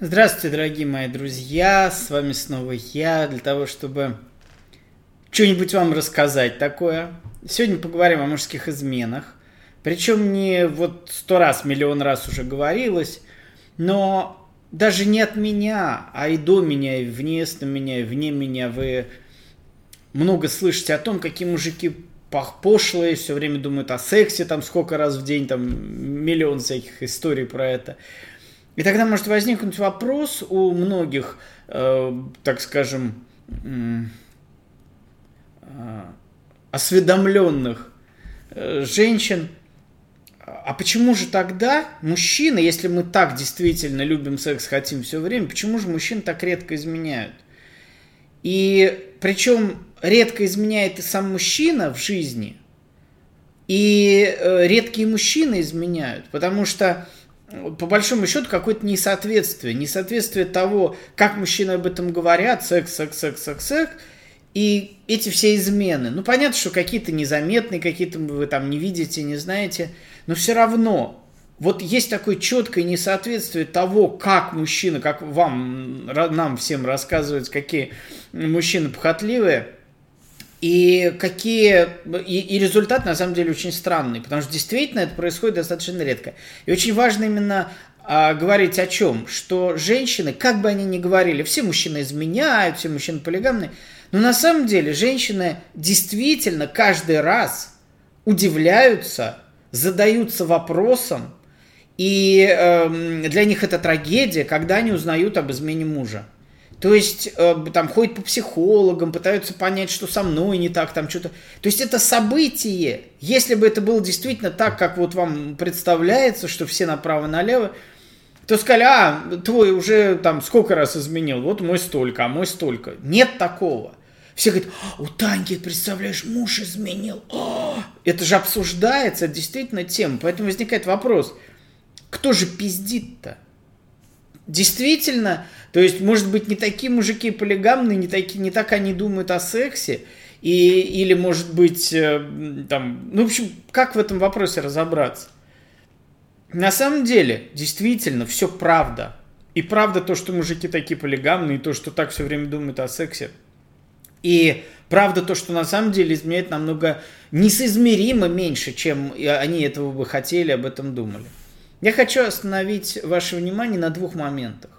Здравствуйте, дорогие мои друзья, с вами снова я, для того, чтобы что-нибудь вам рассказать такое. Сегодня поговорим о мужских изменах. Причем не вот сто раз, миллион раз уже говорилось, но даже не от меня, а и до меня, и вне меня, и вне меня вы много слышите о том, какие мужики пошлые, все время думают о сексе, там сколько раз в день, там миллион всяких историй про это. И тогда может возникнуть вопрос у многих, э, так скажем, э, осведомленных э, женщин, а почему же тогда мужчины, если мы так действительно любим секс, хотим все время, почему же мужчин так редко изменяют? И причем редко изменяет и сам мужчина в жизни, и э, редкие мужчины изменяют, потому что по большому счету какое-то несоответствие. Несоответствие того, как мужчины об этом говорят, секс, секс, секс, секс, секс, и эти все измены. Ну, понятно, что какие-то незаметные, какие-то вы там не видите, не знаете, но все равно вот есть такое четкое несоответствие того, как мужчина, как вам, нам всем рассказывают, какие мужчины похотливые – и какие... И, и результат, на самом деле, очень странный, потому что действительно это происходит достаточно редко. И очень важно именно а, говорить о чем? Что женщины, как бы они ни говорили, все мужчины изменяют, все мужчины полигамные, но на самом деле женщины действительно каждый раз удивляются, задаются вопросом, и э, для них это трагедия, когда они узнают об измене мужа. То есть э, там ходят по психологам, пытаются понять, что со мной не так, там что-то. То есть это событие. Если бы это было действительно так, как вот вам представляется, что все направо-налево, то сказали, а, твой уже там сколько раз изменил, вот мой столько, а мой столько. Нет такого. Все говорят, «А, у Таньки, представляешь, муж изменил. О! «А!» это же обсуждается, это действительно тема. Поэтому возникает вопрос, кто же пиздит-то? Действительно, то есть, может быть, не такие мужики полигамные, не, такие, не так они думают о сексе, и, или, может быть, э, там, ну, в общем, как в этом вопросе разобраться? На самом деле, действительно, все правда. И правда то, что мужики такие полигамные, и то, что так все время думают о сексе. И правда то, что на самом деле изменяет намного несоизмеримо меньше, чем они этого бы хотели, об этом думали. Я хочу остановить ваше внимание на двух моментах.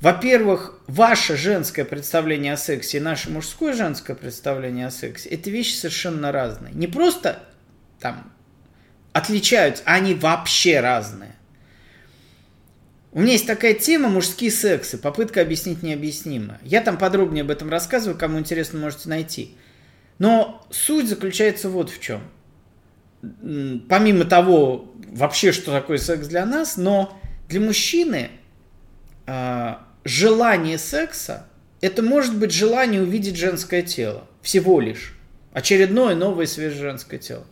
Во-первых, ваше женское представление о сексе и наше мужское женское представление о сексе – это вещи совершенно разные. Не просто там отличаются, а они вообще разные. У меня есть такая тема «Мужские сексы. Попытка объяснить необъяснимое». Я там подробнее об этом рассказываю, кому интересно, можете найти. Но суть заключается вот в чем. Помимо того, вообще, что такое секс для нас, но для мужчины а, желание секса – это может быть желание увидеть женское тело. Всего лишь. Очередное новое свежее женское тело.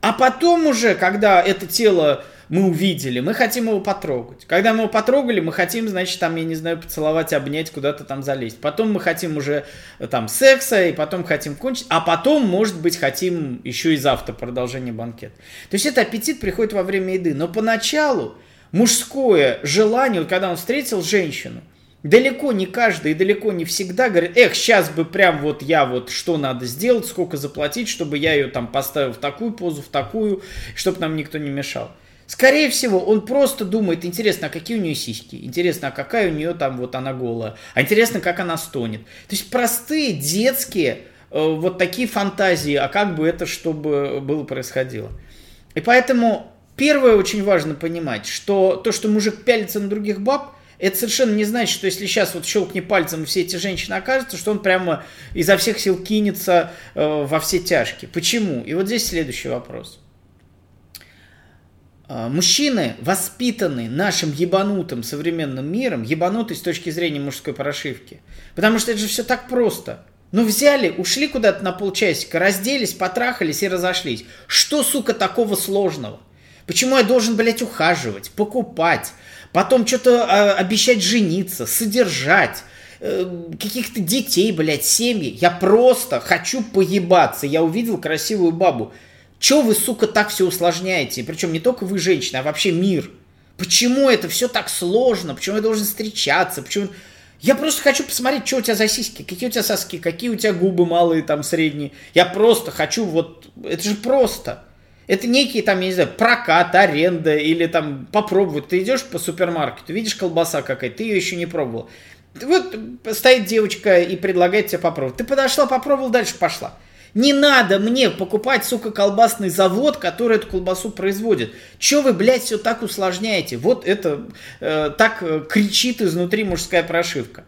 А потом уже, когда это тело мы увидели, мы хотим его потрогать. Когда мы его потрогали, мы хотим, значит, там, я не знаю, поцеловать, обнять, куда-то там залезть. Потом мы хотим уже там секса, и потом хотим кончить, а потом, может быть, хотим еще и завтра продолжение банкета. То есть это аппетит приходит во время еды. Но поначалу мужское желание, когда он встретил женщину – далеко не каждый и далеко не всегда говорит, эх, сейчас бы прям вот я вот что надо сделать, сколько заплатить, чтобы я ее там поставил в такую позу, в такую, чтобы нам никто не мешал. Скорее всего, он просто думает, интересно, а какие у нее сиськи, интересно, а какая у нее там вот она голая, а интересно, как она стонет. То есть простые, детские, э, вот такие фантазии, а как бы это, чтобы было происходило. И поэтому первое очень важно понимать, что то, что мужик пялится на других баб – это совершенно не значит, что если сейчас вот щелкни пальцем, все эти женщины окажутся, что он прямо изо всех сил кинется э, во все тяжкие. Почему? И вот здесь следующий вопрос. Э, мужчины, воспитанные нашим ебанутым современным миром, ебанутый с точки зрения мужской прошивки. Потому что это же все так просто. Ну взяли, ушли куда-то на полчасика, разделись, потрахались и разошлись. Что, сука, такого сложного? Почему я должен, блядь, ухаживать, покупать, потом что-то э, обещать жениться, содержать, э, каких-то детей, блядь, семьи. Я просто хочу поебаться. Я увидел красивую бабу. Че вы, сука, так все усложняете? Причем не только вы, женщина, а вообще мир. Почему это все так сложно? Почему я должен встречаться? Почему... Я просто хочу посмотреть, что у тебя за сиськи, какие у тебя соски, какие у тебя губы малые, там, средние. Я просто хочу вот... Это же просто. Это некий там, я не знаю, прокат, аренда или там попробовать. Ты идешь по супермаркету, видишь колбаса какая-то, ты ее еще не пробовал. Вот стоит девочка и предлагает тебе попробовать. Ты подошла, попробовал, дальше пошла. Не надо мне покупать, сука, колбасный завод, который эту колбасу производит. Че вы, блядь, все так усложняете? Вот это э, так э, кричит изнутри мужская прошивка.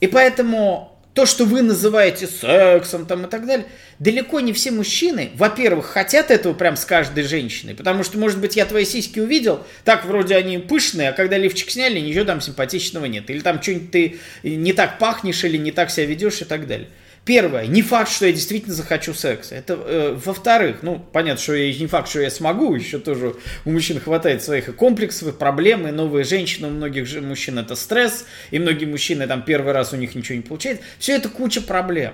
И поэтому то, что вы называете сексом там и так далее, далеко не все мужчины, во-первых, хотят этого прям с каждой женщиной, потому что, может быть, я твои сиськи увидел, так вроде они пышные, а когда лифчик сняли, ничего там симпатичного нет. Или там что-нибудь ты не так пахнешь, или не так себя ведешь и так далее. Первое, не факт, что я действительно захочу секса. Это, э, во-вторых, ну, понятно, что я не факт, что я смогу, еще тоже у мужчин хватает своих комплексов, и проблем, и новые женщины, у многих же мужчин это стресс, и многие мужчины там первый раз у них ничего не получается. Все это куча проблем.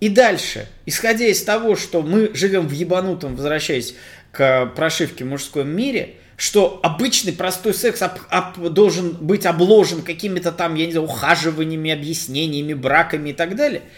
И дальше, исходя из того, что мы живем в ебанутом, возвращаясь к прошивке в мужском мире, что обычный простой секс об, об, должен быть обложен какими-то там, я не знаю, ухаживаниями, объяснениями, браками и так далее –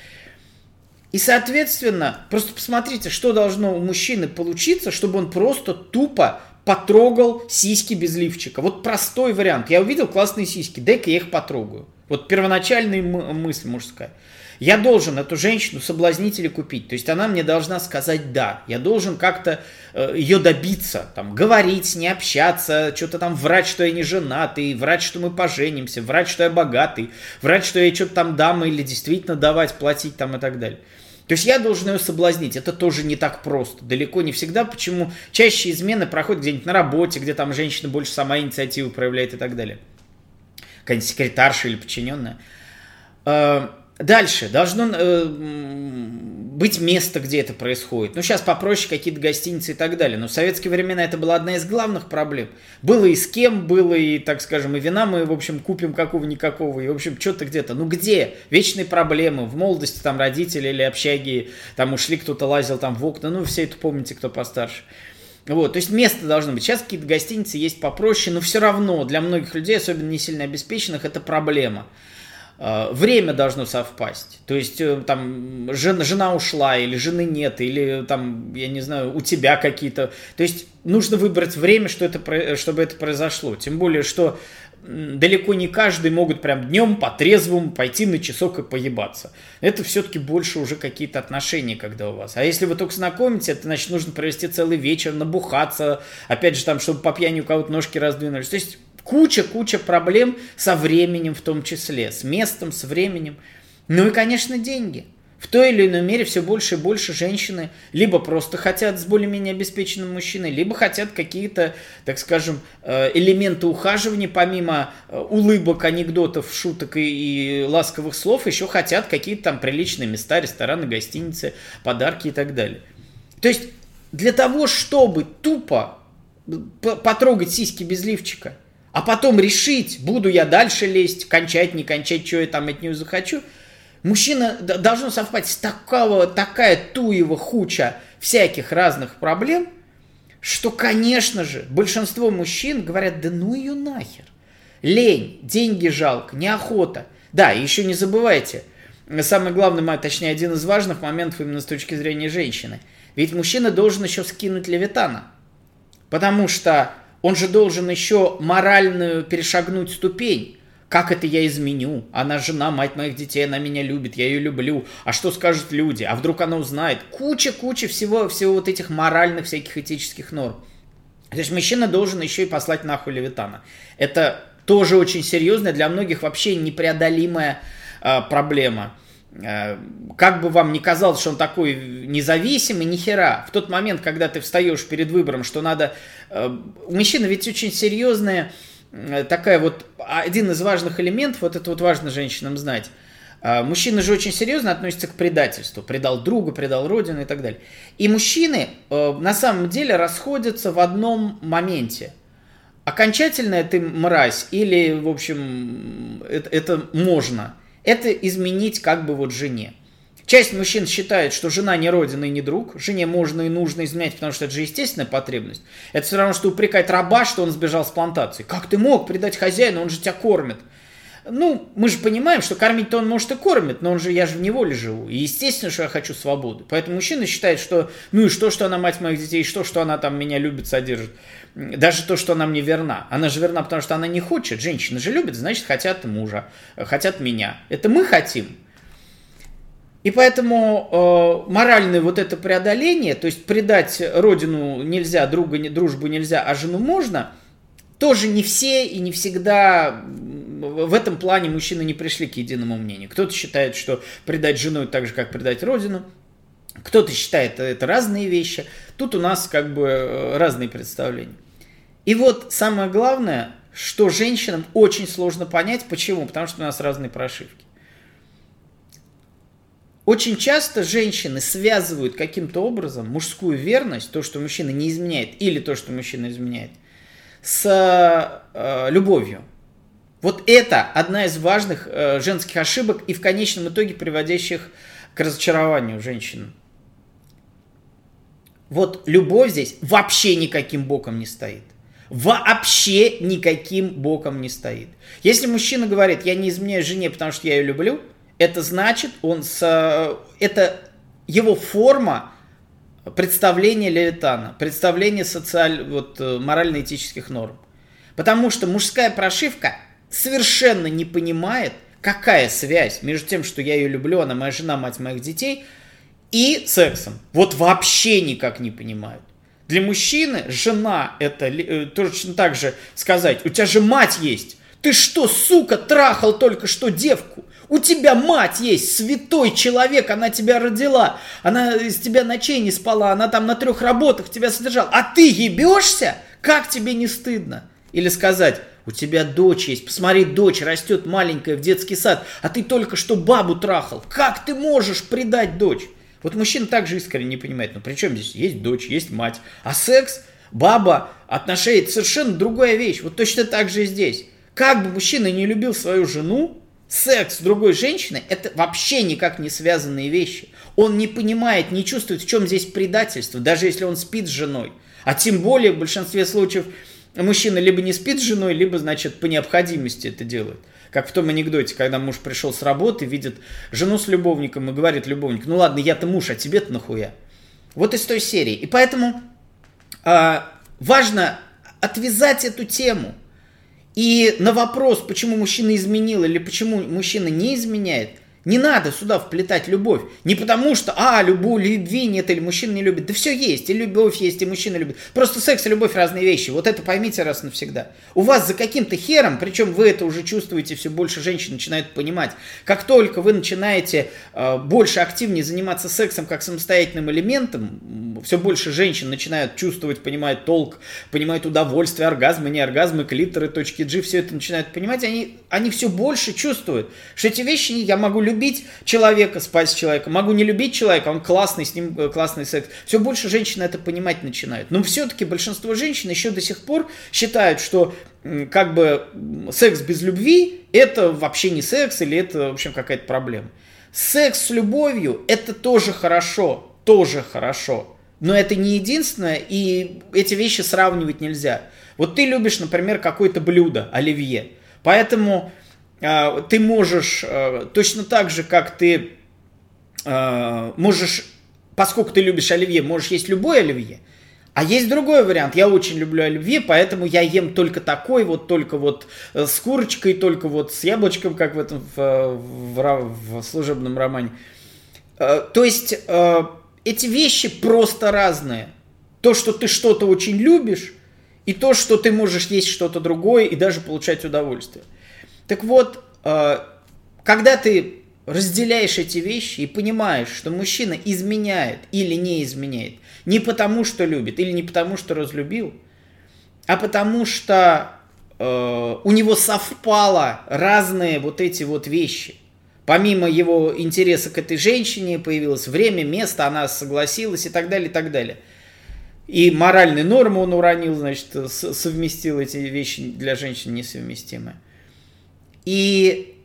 и, соответственно, просто посмотрите, что должно у мужчины получиться, чтобы он просто тупо потрогал сиськи без лифчика. Вот простой вариант. Я увидел классные сиськи, дай-ка я их потрогаю. Вот первоначальная мысль мужская. Я должен эту женщину соблазнить или купить. То есть она мне должна сказать «да». Я должен как-то э, ее добиться. Там, говорить с ней, общаться, что-то там врать, что я не женатый, врать, что мы поженимся, врать, что я богатый, врать, что я что-то там дам или действительно давать, платить там и так далее. То есть я должен ее соблазнить. Это тоже не так просто. Далеко не всегда. Почему чаще измены проходят где-нибудь на работе, где там женщина больше сама инициативу проявляет и так далее. Какая-нибудь секретарша или подчиненная. Дальше. Должно э, быть место, где это происходит. Ну, сейчас попроще какие-то гостиницы и так далее. Но в советские времена это была одна из главных проблем. Было и с кем, было и, так скажем, и вина мы, в общем, купим какого-никакого. И, в общем, что-то где-то. Ну, где? Вечные проблемы. В молодости там родители или общаги, там ушли, кто-то лазил там в окна. Ну, все это помните, кто постарше. Вот, то есть место должно быть. Сейчас какие-то гостиницы есть попроще, но все равно для многих людей, особенно не сильно обеспеченных, это проблема. Э, время должно совпасть. То есть э, там жена, жена ушла, или жены нет, или там, я не знаю, у тебя какие-то. То есть нужно выбрать время, что это, чтобы это произошло. Тем более, что далеко не каждый могут прям днем по трезвому пойти на часок и поебаться. Это все-таки больше уже какие-то отношения, когда у вас. А если вы только знакомитесь, это значит нужно провести целый вечер, набухаться, опять же там, чтобы по пьяни у кого-то ножки раздвинулись. То есть Куча-куча проблем со временем в том числе, с местом, с временем. Ну и, конечно, деньги. В той или иной мере все больше и больше женщины либо просто хотят с более-менее обеспеченным мужчиной, либо хотят какие-то, так скажем, э, элементы ухаживания, помимо э, улыбок, анекдотов, шуток и, и ласковых слов, еще хотят какие-то там приличные места, рестораны, гостиницы, подарки и так далее. То есть для того, чтобы тупо потрогать сиськи без лифчика, а потом решить, буду я дальше лезть, кончать, не кончать, что я там от нее захочу. Мужчина должно совпасть такого, такая туева хуча всяких разных проблем, что, конечно же, большинство мужчин говорят, да ну ее нахер. Лень, деньги жалко, неохота. Да, еще не забывайте, самый главный, точнее, один из важных моментов именно с точки зрения женщины. Ведь мужчина должен еще скинуть левитана. Потому что он же должен еще моральную перешагнуть ступень. Как это я изменю? Она жена, мать моих детей, она меня любит, я ее люблю. А что скажут люди? А вдруг она узнает? Куча-куча всего, всего вот этих моральных всяких этических норм. То есть мужчина должен еще и послать нахуй Левитана. Это тоже очень серьезная, для многих вообще непреодолимая э, проблема. Э, как бы вам ни казалось, что он такой независимый, ни хера. В тот момент, когда ты встаешь перед выбором, что надо... Э, у мужчины ведь очень серьезная э, такая вот... Один из важных элементов, вот это вот важно женщинам знать. Мужчины же очень серьезно относятся к предательству. Предал друга, предал родину и так далее. И мужчины на самом деле расходятся в одном моменте. Окончательная ты мразь или, в общем, это, это можно – это изменить как бы вот жене. Часть мужчин считает, что жена не родина и не друг. Жене можно и нужно изменять, потому что это же естественная потребность. Это все равно, что упрекать раба, что он сбежал с плантации. Как ты мог предать хозяина, он же тебя кормит. Ну, мы же понимаем, что кормить-то он может и кормит, но он же, я же в неволе живу. И естественно, что я хочу свободы. Поэтому мужчина считает, что ну и что, что она мать моих детей, и что, что она там меня любит, содержит. Даже то, что она мне верна. Она же верна, потому что она не хочет. Женщины же любят, значит, хотят мужа, хотят меня. Это мы хотим. И поэтому э, моральное вот это преодоление, то есть предать родину нельзя, друга, дружбу нельзя, а жену можно, тоже не все и не всегда в этом плане мужчины не пришли к единому мнению. Кто-то считает, что предать жену так же, как предать родину. Кто-то считает это разные вещи. Тут у нас как бы э, разные представления. И вот самое главное, что женщинам очень сложно понять. Почему? Потому что у нас разные прошивки. Очень часто женщины связывают каким-то образом мужскую верность, то, что мужчина не изменяет, или то, что мужчина изменяет, с э, любовью. Вот это одна из важных э, женских ошибок и в конечном итоге приводящих к разочарованию женщин. Вот любовь здесь вообще никаким боком не стоит. Вообще никаким боком не стоит. Если мужчина говорит, я не изменяю жене, потому что я ее люблю, это значит, он с, это его форма представления Левитана, представления социаль, вот, э, морально-этических норм. Потому что мужская прошивка совершенно не понимает, какая связь между тем, что я ее люблю, она моя жена, мать моих детей, и сексом. Вот вообще никак не понимают. Для мужчины жена это э, точно так же сказать, у тебя же мать есть. Ты что, сука, трахал только что девку? У тебя мать есть, святой человек, она тебя родила, она из тебя ночей не спала, она там на трех работах тебя содержала, а ты ебешься? Как тебе не стыдно? Или сказать, у тебя дочь есть, посмотри, дочь растет маленькая в детский сад, а ты только что бабу трахал. Как ты можешь предать дочь? Вот мужчина также искренне не понимает, ну при чем здесь есть дочь, есть мать, а секс, баба, отношения, это совершенно другая вещь. Вот точно так же и здесь. Как бы мужчина не любил свою жену, секс с другой женщиной – это вообще никак не связанные вещи. Он не понимает, не чувствует, в чем здесь предательство, даже если он спит с женой. А тем более в большинстве случаев – мужчина либо не спит с женой, либо, значит, по необходимости это делает. Как в том анекдоте, когда муж пришел с работы, видит жену с любовником и говорит любовник, ну ладно, я-то муж, а тебе-то нахуя? Вот из той серии. И поэтому э, важно отвязать эту тему. И на вопрос, почему мужчина изменил или почему мужчина не изменяет, не надо сюда вплетать любовь. Не потому что, а, любовь, любви нет, или мужчина не любит. Да все есть, и любовь есть, и мужчина любит. Просто секс и любовь разные вещи. Вот это поймите раз навсегда. У вас за каким-то хером, причем вы это уже чувствуете, все больше женщин начинают понимать. Как только вы начинаете э, больше активнее заниматься сексом как самостоятельным элементом, все больше женщин начинают чувствовать, понимают толк, понимают удовольствие, оргазмы, не оргазмы, клиторы, точки G, все это начинают понимать, они, они все больше чувствуют, что эти вещи я могу любить любить человека, спать с человеком, могу не любить человека, он классный, с ним э, классный секс. Все больше женщины это понимать начинают. Но все-таки большинство женщин еще до сих пор считают, что как бы секс без любви это вообще не секс или это, в общем, какая-то проблема. Секс с любовью это тоже хорошо, тоже хорошо. Но это не единственное, и эти вещи сравнивать нельзя. Вот ты любишь, например, какое-то блюдо, оливье. Поэтому ты можешь а, точно так же, как ты а, можешь, поскольку ты любишь оливье, можешь есть любой оливье, а есть другой вариант. Я очень люблю оливье, поэтому я ем только такой, вот только вот э, с курочкой, только вот с яблочком, как в этом в, в, в служебном романе. То есть эти вещи просто разные. То, что ты что-то очень любишь, и то, что ты можешь есть что-то другое и даже получать удовольствие. Так вот, э, когда ты разделяешь эти вещи и понимаешь, что мужчина изменяет или не изменяет, не потому что любит или не потому что разлюбил, а потому что э, у него совпало разные вот эти вот вещи. Помимо его интереса к этой женщине появилось время, место, она согласилась и так далее, и так далее. И моральные нормы он уронил, значит, совместил эти вещи для женщин несовместимые. И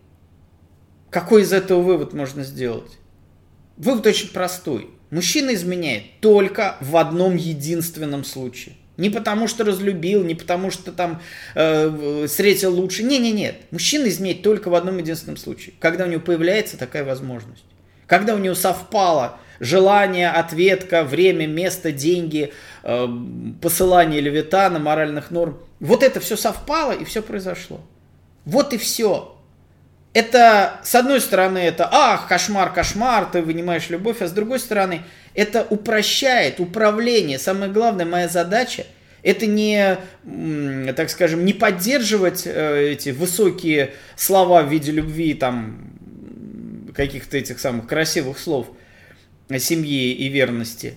какой из этого вывод можно сделать? Вывод очень простой. Мужчина изменяет только в одном единственном случае. Не потому что разлюбил, не потому что там э, встретил лучше. Не, не, нет. Мужчина изменяет только в одном единственном случае, когда у него появляется такая возможность. Когда у него совпало желание, ответка, время, место, деньги, э, посылание левитана, моральных норм. Вот это все совпало и все произошло. Вот и все. Это, с одной стороны, это ах, кошмар, кошмар, ты вынимаешь любовь, а с другой стороны, это упрощает управление. Самое главное, моя задача это не, так скажем, не поддерживать э, эти высокие слова в виде любви, там, каких-то этих самых красивых слов о семье и верности.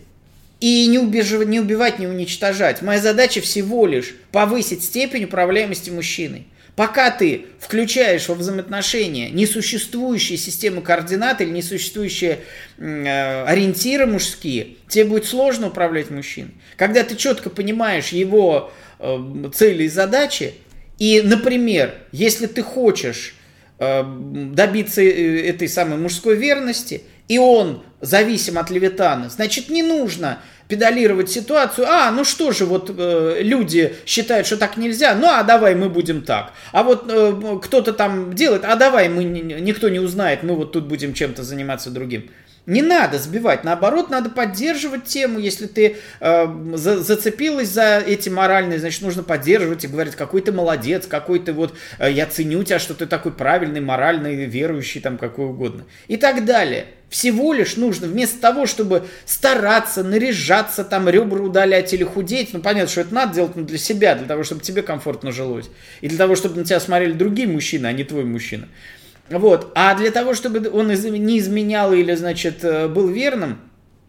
И не, убеживать, не убивать, не уничтожать. Моя задача всего лишь повысить степень управляемости мужчиной. Пока ты включаешь во взаимоотношения несуществующие системы координат или несуществующие э, ориентиры мужские, тебе будет сложно управлять мужчиной. Когда ты четко понимаешь его э, цели и задачи, и, например, если ты хочешь э, добиться э, этой самой мужской верности, и он зависим от левитана, значит, не нужно педалировать ситуацию. А, ну что же, вот э, люди считают, что так нельзя, ну а давай мы будем так. А вот э, кто-то там делает, а давай мы никто не узнает, мы вот тут будем чем-то заниматься другим. Не надо сбивать, наоборот, надо поддерживать тему. Если ты э, за, зацепилась за эти моральные, значит, нужно поддерживать и говорить, какой ты молодец, какой ты вот, э, я ценю тебя, что ты такой правильный, моральный, верующий, там, какой угодно. И так далее. Всего лишь нужно, вместо того, чтобы стараться, наряжаться, там, ребра удалять или худеть, ну, понятно, что это надо делать ну, для себя, для того, чтобы тебе комфортно жилось. И для того, чтобы на тебя смотрели другие мужчины, а не твой мужчина. Вот. А для того, чтобы он не изменял или, значит, э, был верным,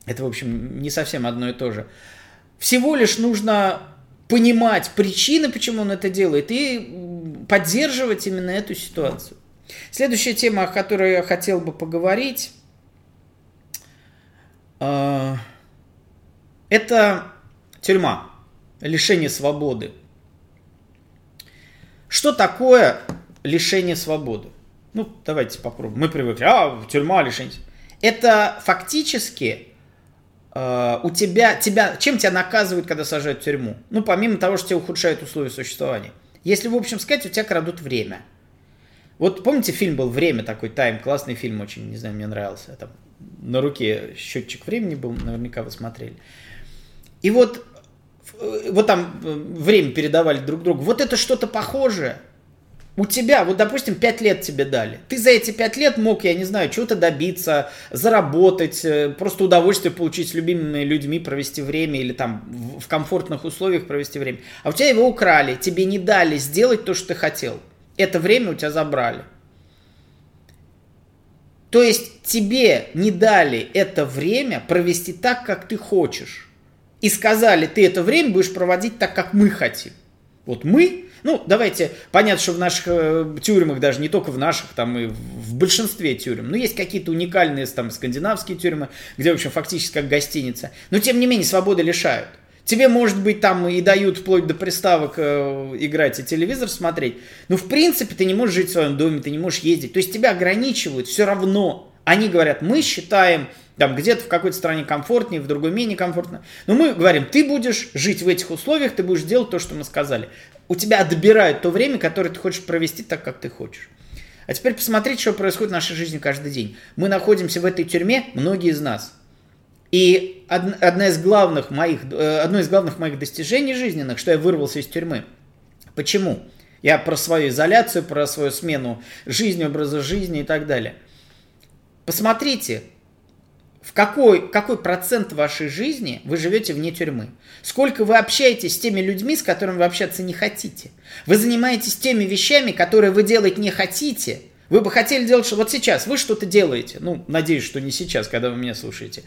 это, в общем, не совсем одно и то же. Всего лишь нужно понимать причины, почему он это делает, и поддерживать именно эту ситуацию. Следующая тема, о которой я хотел бы поговорить, это тюрьма, лишение свободы. Что такое лишение свободы? Ну, давайте попробуем. Мы привыкли, а, тюрьма, лишение. Это фактически э, у тебя, тебя, чем тебя наказывают, когда сажают в тюрьму? Ну, помимо того, что тебе ухудшают условия существования. Если, в общем сказать, у тебя крадут время. Вот помните, фильм был «Время» такой, «Тайм», классный фильм очень, не знаю, мне нравился. Там на руке счетчик времени был, наверняка вы смотрели. И вот, э, вот там э, время передавали друг другу. Вот это что-то похожее – у тебя, вот, допустим, 5 лет тебе дали. Ты за эти 5 лет мог, я не знаю, чего-то добиться, заработать, э, просто удовольствие получить с любимыми людьми, провести время или там в комфортных условиях провести время. А у тебя его украли, тебе не дали сделать то, что ты хотел. Это время у тебя забрали. То есть тебе не дали это время провести так, как ты хочешь. И сказали, ты это время будешь проводить так, как мы хотим. Вот мы ну, давайте, понятно, что в наших э, тюрьмах, даже не только в наших, там и в большинстве тюрем, но есть какие-то уникальные там скандинавские тюрьмы, где, в общем, фактически как гостиница. Но, тем не менее, свободы лишают. Тебе, может быть, там и дают вплоть до приставок э, играть и телевизор смотреть, но, в принципе, ты не можешь жить в своем доме, ты не можешь ездить. То есть тебя ограничивают все равно. Они говорят, мы считаем, там где-то в какой-то стране комфортнее, в другой менее комфортно. Но мы говорим, ты будешь жить в этих условиях, ты будешь делать то, что мы сказали у тебя отбирают то время, которое ты хочешь провести так, как ты хочешь. А теперь посмотрите, что происходит в нашей жизни каждый день. Мы находимся в этой тюрьме, многие из нас. И одна из главных моих, э, одно из главных моих достижений жизненных, что я вырвался из тюрьмы. Почему? Я про свою изоляцию, про свою смену жизни, образа жизни и так далее. Посмотрите, в какой, какой процент вашей жизни вы живете вне тюрьмы. Сколько вы общаетесь с теми людьми, с которыми вы общаться не хотите. Вы занимаетесь теми вещами, которые вы делать не хотите. Вы бы хотели делать, что вот сейчас вы что-то делаете. Ну, надеюсь, что не сейчас, когда вы меня слушаете,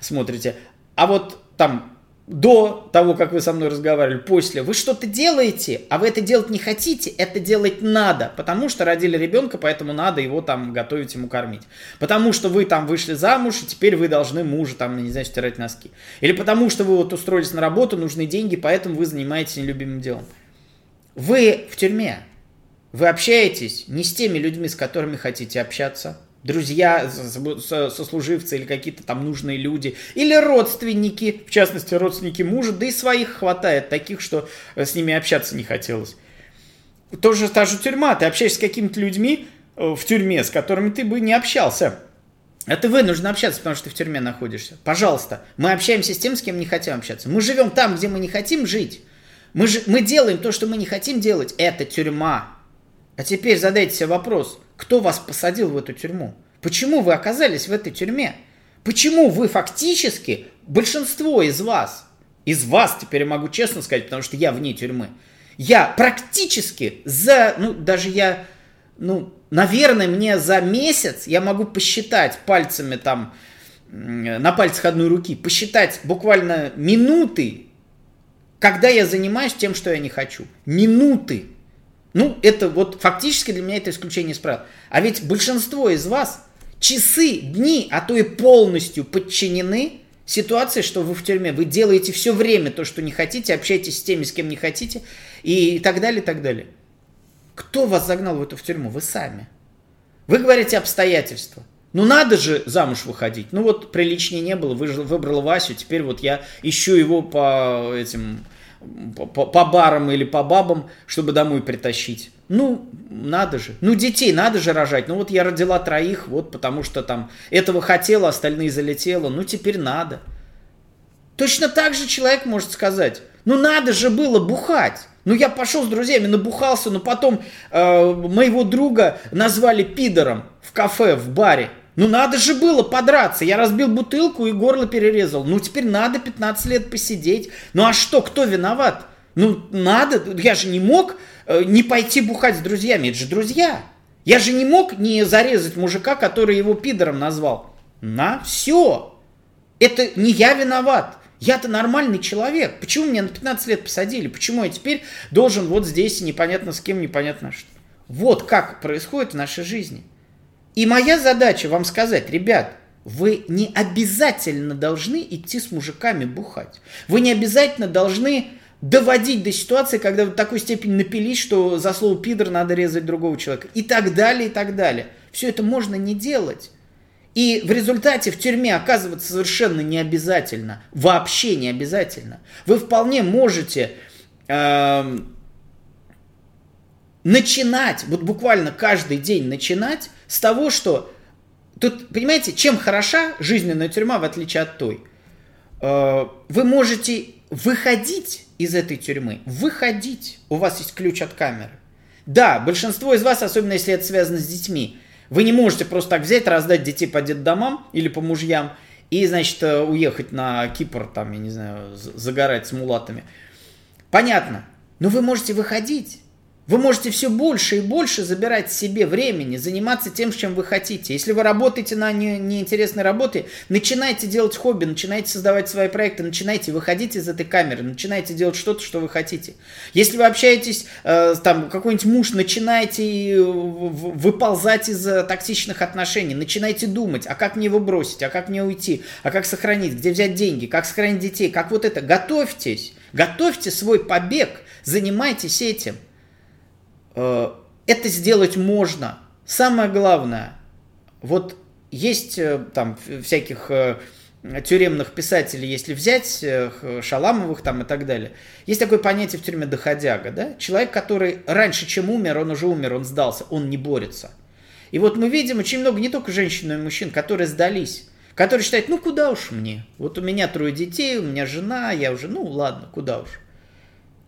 смотрите. А вот там до того, как вы со мной разговаривали, после, вы что-то делаете, а вы это делать не хотите, это делать надо, потому что родили ребенка, поэтому надо его там готовить, ему кормить. Потому что вы там вышли замуж, и теперь вы должны мужа там, не знаю, стирать носки. Или потому что вы вот устроились на работу, нужны деньги, поэтому вы занимаетесь нелюбимым делом. Вы в тюрьме. Вы общаетесь не с теми людьми, с которыми хотите общаться, друзья, сослуживцы или какие-то там нужные люди, или родственники, в частности, родственники мужа, да и своих хватает, таких, что с ними общаться не хотелось. Тоже та же тюрьма, ты общаешься с какими-то людьми э, в тюрьме, с которыми ты бы не общался. А ты вынужден общаться, потому что ты в тюрьме находишься. Пожалуйста, мы общаемся с тем, с кем не хотим общаться. Мы живем там, где мы не хотим жить. Мы, же, мы делаем то, что мы не хотим делать. Это тюрьма. А теперь задайте себе вопрос, кто вас посадил в эту тюрьму? Почему вы оказались в этой тюрьме? Почему вы фактически, большинство из вас, из вас теперь я могу честно сказать, потому что я вне тюрьмы, я практически за, ну даже я, ну, наверное, мне за месяц я могу посчитать пальцами там, на пальцах одной руки, посчитать буквально минуты, когда я занимаюсь тем, что я не хочу. Минуты. Ну, это вот фактически для меня это исключение из правил. А ведь большинство из вас часы, дни, а то и полностью подчинены ситуации, что вы в тюрьме. Вы делаете все время то, что не хотите, общаетесь с теми, с кем не хотите, и так далее, и так далее. Кто вас загнал в эту в тюрьму? Вы сами. Вы говорите обстоятельства. Ну надо же замуж выходить. Ну вот приличнее не было, выбрала Васю, теперь вот я ищу его по этим по, по барам или по бабам, чтобы домой притащить. Ну, надо же. Ну, детей надо же рожать. Ну, вот я родила троих, вот потому что там этого хотела, остальные залетело. Ну, теперь надо. Точно так же человек может сказать, ну, надо же было бухать. Ну, я пошел с друзьями, набухался, но потом э, моего друга назвали пидором в кафе, в баре. Ну надо же было подраться. Я разбил бутылку и горло перерезал. Ну теперь надо 15 лет посидеть. Ну а что, кто виноват? Ну надо, я же не мог э, не пойти бухать с друзьями. Это же друзья. Я же не мог не зарезать мужика, который его пидором назвал. На все. Это не я виноват. Я-то нормальный человек. Почему меня на 15 лет посадили? Почему я теперь должен вот здесь непонятно с кем, непонятно что? Вот как происходит в нашей жизни. И моя задача вам сказать, ребят, вы не обязательно должны идти с мужиками бухать. Вы не обязательно должны доводить до ситуации, когда вы в такой степени напились, что за слово пидор надо резать другого человека. И так далее, и так далее. Все это можно не делать. И в результате в тюрьме оказываться совершенно не обязательно. Вообще не обязательно. Вы вполне можете э, начинать, вот буквально каждый день начинать с того, что тут, понимаете, чем хороша жизненная тюрьма в отличие от той? Э, вы можете выходить из этой тюрьмы, выходить. У вас есть ключ от камеры. Да, большинство из вас, особенно если это связано с детьми, вы не можете просто так взять, раздать детей по детдомам или по мужьям и, значит, э, уехать на Кипр, там, я не знаю, загорать с мулатами. Понятно. Но вы можете выходить. Вы можете все больше и больше забирать себе времени, заниматься тем, чем вы хотите. Если вы работаете на не, неинтересной работе, начинайте делать хобби, начинайте создавать свои проекты, начинайте выходить из этой камеры, начинайте делать что-то, что вы хотите. Если вы общаетесь, э, там, какой-нибудь муж, начинайте э, выползать из э, токсичных отношений, начинайте думать, а как мне его бросить, а как мне уйти, а как сохранить, где взять деньги, как сохранить детей, как вот это. Готовьтесь, готовьте свой побег, занимайтесь этим. Э, это сделать можно. Самое главное, вот есть э, там всяких э, тюремных писателей, если взять, Шаламовых там и так далее, есть такое понятие в тюрьме доходяга, да? Человек, который раньше, чем умер, он уже умер, он сдался, он не борется. И вот мы видим очень много не только женщин, но и мужчин, которые сдались, которые считают, ну куда уж мне, вот у меня трое детей, у меня жена, я уже, ну ладно, куда уж.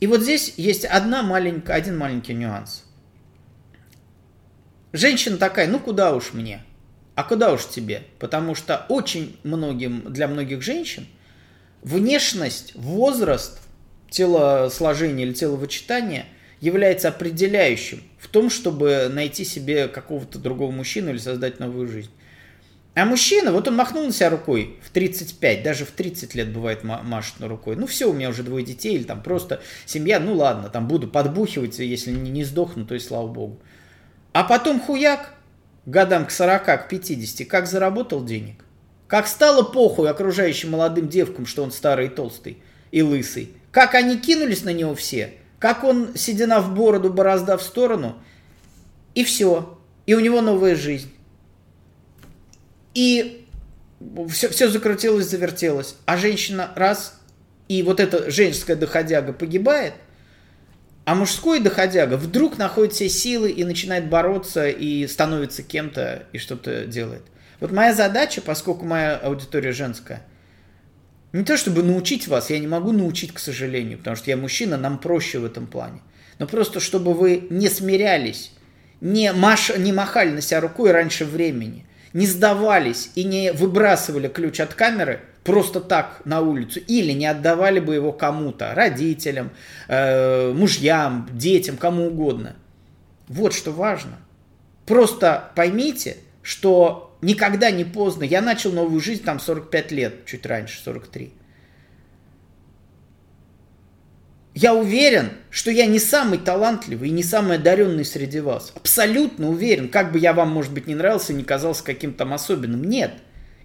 И вот здесь есть одна маленькая, один маленький нюанс. Женщина такая, ну куда уж мне? А куда уж тебе? Потому что очень многим, для многих женщин внешность, возраст, телосложение или теловычитание является определяющим в том, чтобы найти себе какого-то другого мужчину или создать новую жизнь. А мужчина, вот он махнул на себя рукой в 35, даже в 30 лет бывает машет на рукой. Ну все, у меня уже двое детей, или там просто семья, ну ладно, там буду подбухивать, если не, не сдохну, то и слава богу. А потом хуяк, годам к 40, к 50, как заработал денег. Как стало похуй окружающим молодым девкам, что он старый и толстый и лысый. Как они кинулись на него все. Как он, седина в бороду, борозда в сторону. И все. И у него новая жизнь. И все, все закрутилось, завертелось. А женщина раз, и вот эта женская доходяга погибает, а мужской доходяга вдруг находит все силы и начинает бороться и становится кем-то и что-то делает. Вот моя задача, поскольку моя аудитория женская, не то чтобы научить вас, я не могу научить, к сожалению, потому что я мужчина, нам проще в этом плане. Но просто чтобы вы не смирялись, не, маш, не махали на себя рукой раньше времени, не сдавались и не выбрасывали ключ от камеры просто так на улицу, или не отдавали бы его кому-то, родителям, э, мужьям, детям, кому угодно. Вот что важно. Просто поймите, что никогда не поздно. Я начал новую жизнь там 45 лет, чуть раньше, 43. Я уверен, что я не самый талантливый и не самый одаренный среди вас. Абсолютно уверен. Как бы я вам, может быть, не нравился, не казался каким-то особенным. Нет.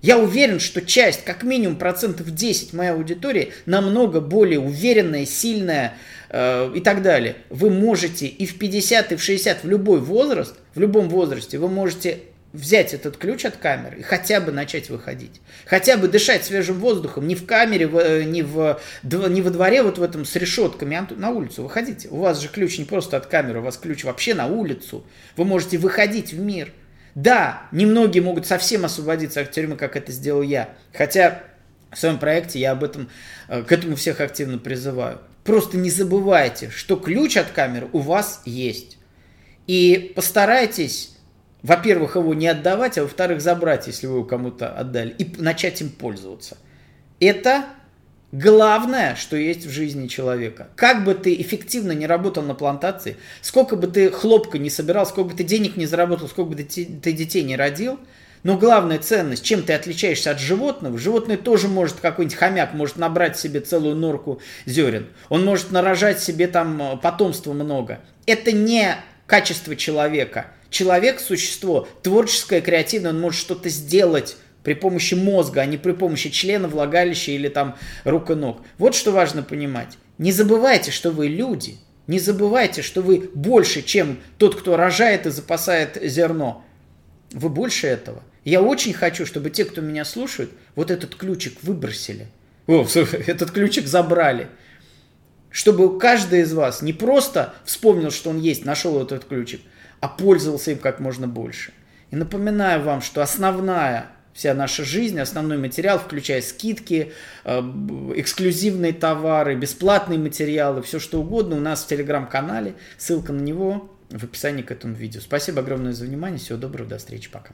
Я уверен, что часть, как минимум процентов 10 моей аудитории, намного более уверенная, сильная э, и так далее. Вы можете и в 50, и в 60, в любой возраст, в любом возрасте, вы можете взять этот ключ от камеры и хотя бы начать выходить. Хотя бы дышать свежим воздухом, не в камере, э, не, в, не во дворе вот в этом с решетками, а на улицу выходите. У вас же ключ не просто от камеры, у вас ключ вообще на улицу. Вы можете выходить в мир. Да, немногие могут совсем освободиться от тюрьмы, как это сделал я. Хотя в своем проекте я об этом, э, к этому всех активно призываю. Просто не забывайте, что ключ от камеры у вас есть. И постарайтесь во-первых, его не отдавать, а во-вторых, забрать, если вы его кому-то отдали, и начать им пользоваться. Это главное, что есть в жизни человека. Как бы ты эффективно не работал на плантации, сколько бы ты хлопка не собирал, сколько бы ты денег не заработал, сколько бы ты, детей не родил, но главная ценность, чем ты отличаешься от животного, животное тоже может, какой-нибудь хомяк может набрать себе целую норку зерен. Он может нарожать себе там э, потомство много. Это не качество человека – человек – существо творческое, креативное, он может что-то сделать при помощи мозга, а не при помощи члена, влагалища или там рук и ног. Вот что важно понимать. Не забывайте, что вы люди. Не забывайте, что вы больше, чем тот, кто рожает и запасает зерно. Вы больше этого. Я очень хочу, чтобы те, кто меня слушают, вот этот ключик выбросили. О, этот ключик забрали. Чтобы каждый из вас не просто вспомнил, что он есть, нашел этот ключик, а пользовался им как можно больше. И напоминаю вам, что основная вся наша жизнь, основной материал, включая скидки, э, эксклюзивные товары, бесплатные материалы, все что угодно у нас в телеграм-канале. Ссылка на него в описании к этому видео. Спасибо огромное за внимание. Всего доброго, до встречи, пока.